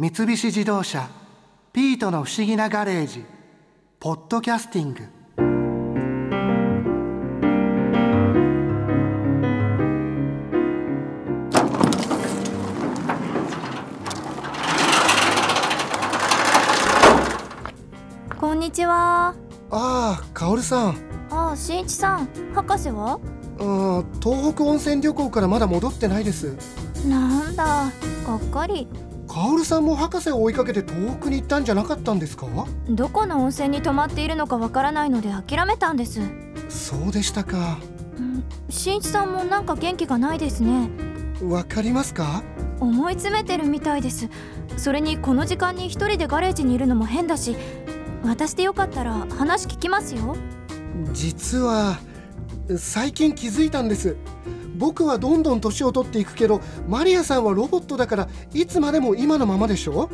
三菱自動車「ピートの不思議なガレージ」「ポッドキャスティング」こんにちは。ああカオルさんああ、しんいちさん、博士は？うん東北温泉旅行からまだ戻ってないですなんだ、がっかり。カオルさんも博士を追いかけて東北に行ったんじゃなかったんですか？どこの温泉に泊まっているのかわからないので諦めたんです。そうでしたかうんしんいちさんもなんか元気がないですね。わかりますか？思い詰めてるみたいです。それにこの時間に一人でガレージにいるのも変だし、私でよかったら話聞きますよ。実は最近気づいたんです僕はどんどん年を取っていくけどマリアさんはロボットだからいつまでも今のままでしょ？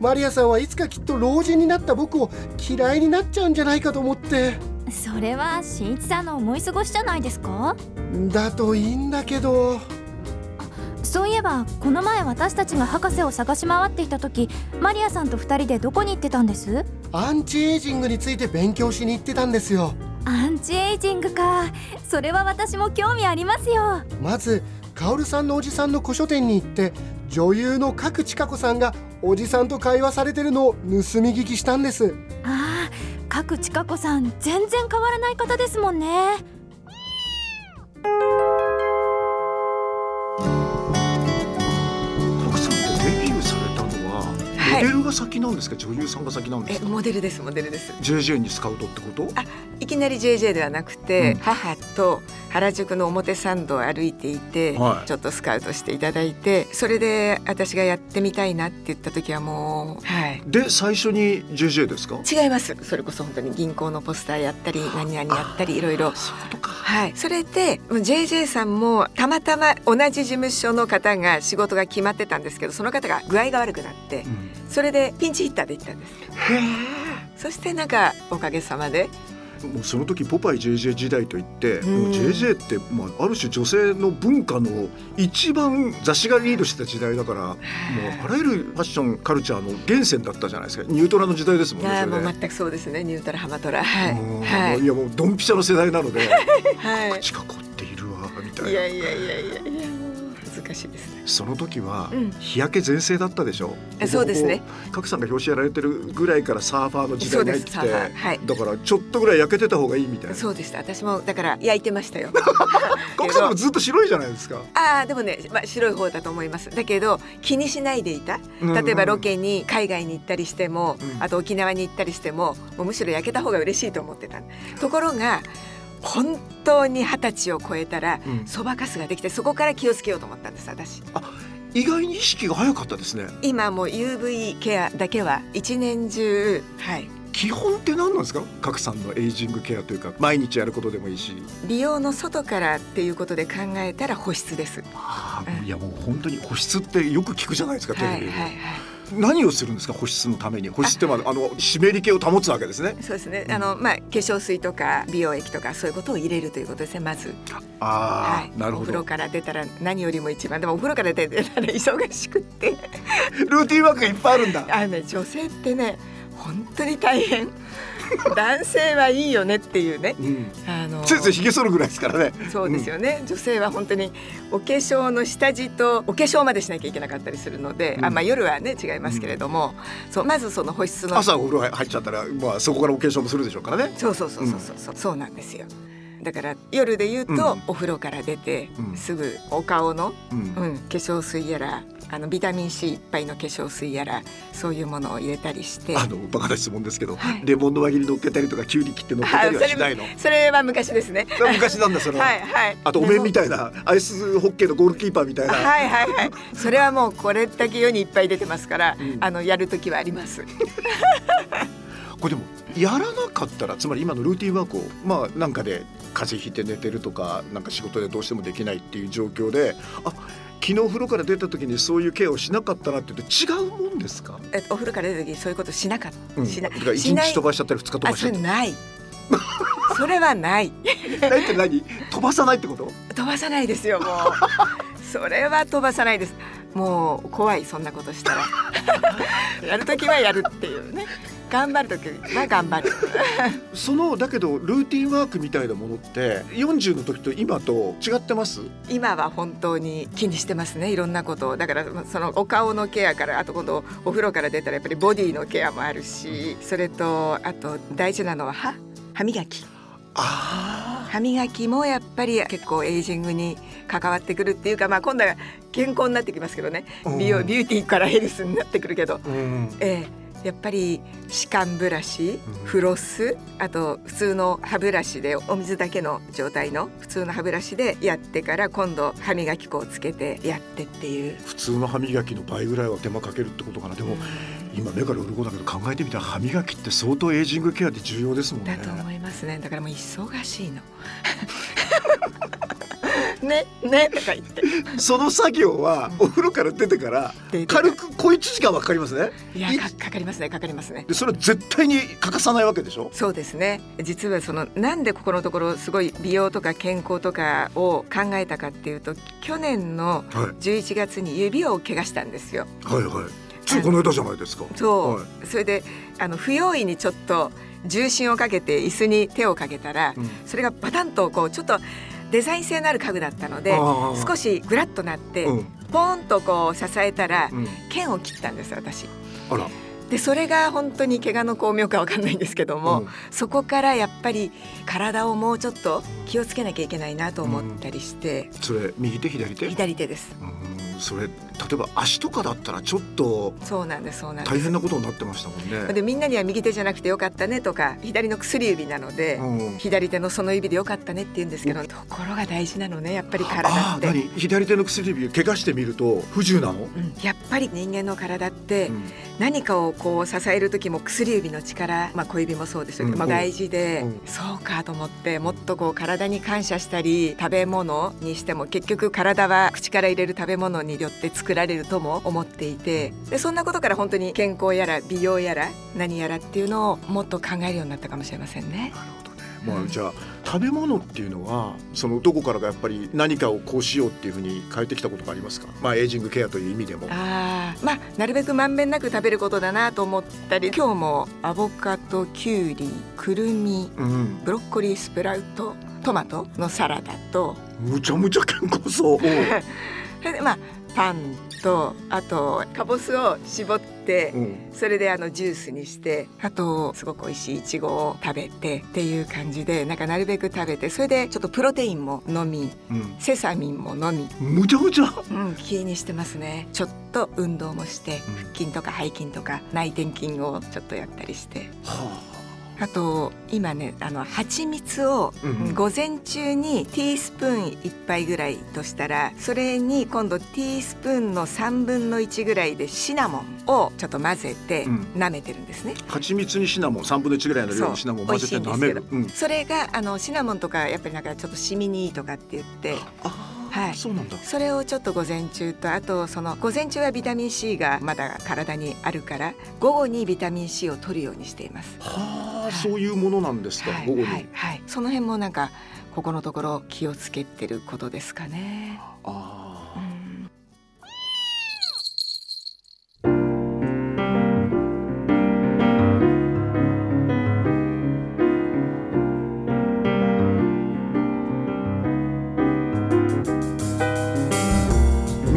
マリアさんはいつかきっと老人になった僕を嫌いになっちゃうんじゃないかと思って。それはしんいちさんの思い過ごしじゃないですか？だといいんだけど。そういえばこの前私たちが博士を探し回っていた時マリアさんと二人でどこに行ってたんです？アンチエイジングについて勉強しに行ってたんですよアンチエイジングか。それは私も興味ありますよ。まずカオルさんのおじさんの古書店に行って女優の角千佳子さんがおじさんと会話されてるのを盗み聞きしたんです。ああ角千佳子さん全然変わらない方ですもんねモデルが先なんですか、女優さんが先なんでえすか？モデルですモデルです。JJ にスカウトってこと？あいきなり JJ ではなくて、うん。母と原宿の表参道を歩いていて、はい。ちょっとスカウトしていただいてそれで私がやってみたいなって言った時はもうはい。で最初に JJ ですか？違います。それこそ本当に銀行のポスターやったり何々やったりいろいろはい、それで JJ さんもたまたま同じ事務所の方が仕事が決まってたんですけどその方が具合が悪くなってうん。それでピンチヒッターで行ったんです。へそしてなんかおかげさまでその時ポパイ JJ 時代といって、うん。JJ って、まあ、ある種女性の文化の一番雑誌がリードしてた時代だからもうあらゆるファッションカルチャーの源泉だったじゃないですか。ニュートラの時代ですもんねいやもう全くそうですね。ニュートラハマトラ。はい。はい。いやもうドンピシャの世代なのではい。近くっているわみたいな。いやいやいやいやいやもう恥ずかしいですね。その時はうん。日焼け全盛だったでしょ、えそうですね。角さんが表紙やられてるぐらいからサーファーの時代に入ってはいだからちょっとぐらい焼けてた方がいいみたいな。そうでした私もだから焼いてましたよ。角さんもずっと白いじゃないですか。ああでもね、まあ、白い方だと思います。だけど気にしないでいた。例えばロケに海外に行ったりしても、うんあと沖縄に行ったりしてももうむしろ焼けた方が嬉しいと思ってたところが本当に二十歳を超えたらうん。そばかすができてそこから気をつけようと思ったんです私。意外に意識が早かったですね。今もう UV ケアだけは一年中はい。基本って何なんですか？角さんのエイジングケアというか毎日やることでもいいし。美容の外からっていうことで考えたら保湿です。あうんいやもう本当に保湿ってよく聞くじゃないですかテレビで、はいはいはい何をするんですか？保湿のために。保湿ってまあ。あの湿り気を保つわけですね。そうですね。あのまあ化粧水とか美容液とかそういうことを入れるということですねまず。ああ、はい、なるほど。お風呂から出たら何よりも一番。でもお風呂から出たら 忙しくって。ルーティンワークがいっぱいあるんだ。あのね女性ってね本当に大変 男性はいいよねっていうね。うん。あのせいぜい髭剃るぐらいですからね。そうですよね、女性は本当にお化粧の下地とお化粧までしなきゃいけなかったりするので、うん。あまあ夜はね違いますけれども、そうまずその保湿の。朝お風呂入っちゃったら、まあ、そこからお化粧もするでしょうからね。そうそうそうそうそう。そう、そうなんですよだから夜で言うと、うん。お風呂から出て、うん。すぐお顔のうん。うん、化粧水やらあのビタミン C いっぱいの化粧水やらそういうものを入れたりして。あのバカな質問ですけど、はい。レモンの輪切り乗っけたりとかキュウリ切って乗っけたりはしないの？それは昔ですね。昔なんだそれは。はいはい。あとお面みたいなアイスホッケーのゴールキーパーみたいな。はいはいはい。それはもうこれだけ世にいっぱい出てますから、うん。あのやる時はありますこれでもやらなかったらつまり今のルーティンワークをまあなんかで風邪ひいて寝てるとかなんか仕事でどうしてもできないっていう状況であ昨日お風呂から出た時にそういうケアをしなかったなって言うと違うもんですか、えお風呂から出た時そういうことしなかった、うん、しなだから一しない日飛ばしちゃったり二日飛あばしちゃったりそれない。それはない。何って何？飛ばさないってこと？飛ばさないですよもう。それは飛ばさないです。もう怖いそんなことしたら。やる時はやるっていうね頑張る時は頑張る。そのだけどルーティンワークみたいなものって40の時と今と違ってます？今は本当に気にしてますね。いろんなことを。だからそのお顔のケアからあと今度お風呂から出たらやっぱりボディのケアもあるしそれとあと大事なのは歯。歯磨き。あ歯磨きもやっぱり結構エイジングに関わってくるっていうか、まあ、今度は健康になってきますけどね。美容ビューティーからヘルスになってくるけど、あ、うん、ええやっぱり歯間ブラシうん。フロスあと普通の歯ブラシでお水だけの状態の普通の歯ブラシでやってから今度歯磨き粉をつけてやってっていう。普通の歯磨きの倍ぐらいは手間かけるってことかな。でも今目から鱗だけど考えてみたら歯磨きって相当エイジングケアで重要ですもんね。だと思いますね。だからもう忙しいの ねねとか言って。その作業はお風呂から出てからで軽く小1時間はかかりますね？いやいかかかりますねかかりますね。でそれは絶対に欠かさないわけでしょ？そうですね。実はそのなんでここのところすごい美容とか健康とかを考えたかっていうと去年のはい。11月に指を怪我したんですよ。はいはい。ついこの間じゃないですか。そう、はい。それであの不用意にちょっと重心をかけて椅子に手をかけたら、うん。それがバタンとこうちょっとデザイン性のある家具だったので少しグラッとなって、うん。ポーンとこう支えたら、うん。剣を切ったんです私。あら。でそれが本当に怪我の巧妙かわかんないんですけども、うん。そこからやっぱり体をもうちょっと気をつけなきゃいけないなと思ったりして、それ右手左手？左手です。うんそれ例えば足とかだったらちょっとそうなんですそうなんです。大変なことになってましたもんね。でみんなには右手じゃなくてよかったねとか左の薬指なので、うん。左手のその指でよかったねって言うんですけどところが大事なのねやっぱり体って。あー何？左手の薬指怪我してみると不自由なの、うん。やっぱり人間の体ってうん。何かをこう支える時も薬指の力、まあ、小指もそうですよ、うん。まあ、大事で、うん。そうかと思ってもっとこう体に感謝したり食べ物にしても結局体は口から入れる食べ物によって作られるとも思っていてでそんなことから本当に健康やら美容やら何やらっていうのをもっと考えるようになったかもしれませんね。なるほどね。まあじゃあ食べ物っていうのはそのどこからがやっぱり何かをこうしようっていうふうに変えてきたことがありますか？まあエイジングケアという意味でも。あーまあなるべくまんべんなく食べることだなと思ったり今日もアボカドきゅうりくるみうん。ブロッコリースプラウトトマトのサラダと。むちゃむちゃ健康そう。まあパンとあとかぼすを絞ってうん。それであのジュースにしてあとすごく美味しいいちごを食べてっていう感じでなんかなるべく食べてそれでちょっとプロテインも飲みうん。セサミンも飲み、むちゃむちゃ。うん、気にしてますね。ちょっと運動もして腹筋とか背筋とか内転筋をちょっとやったりして。はあと今ねあの蜂蜜をうん午前中にティースプーン1杯ぐらいとしたらそれに今度ティースプーンの3分の1ぐらいでシナモンをちょっと混ぜてうん。舐めてるんですね。あ蜂蜜にシナモン3分の1ぐらいの量にシナモンを混ぜて舐める。そうん。それがあのシナモンとかやっぱりなんかちょっとシミにいいとかって言ってあはい。そうなんだ。それをちょっと午前中とあとその午前中はビタミン C がまだ体にあるから午後にビタミン C を取るようにしています。はあそういうものなんですかはい午後に。はいはい、その辺もなんかここのところ気をつけてることですかね。あー。うん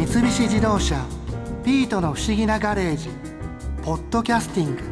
三菱自動車ピートの不思議なガレージポッドキャスティング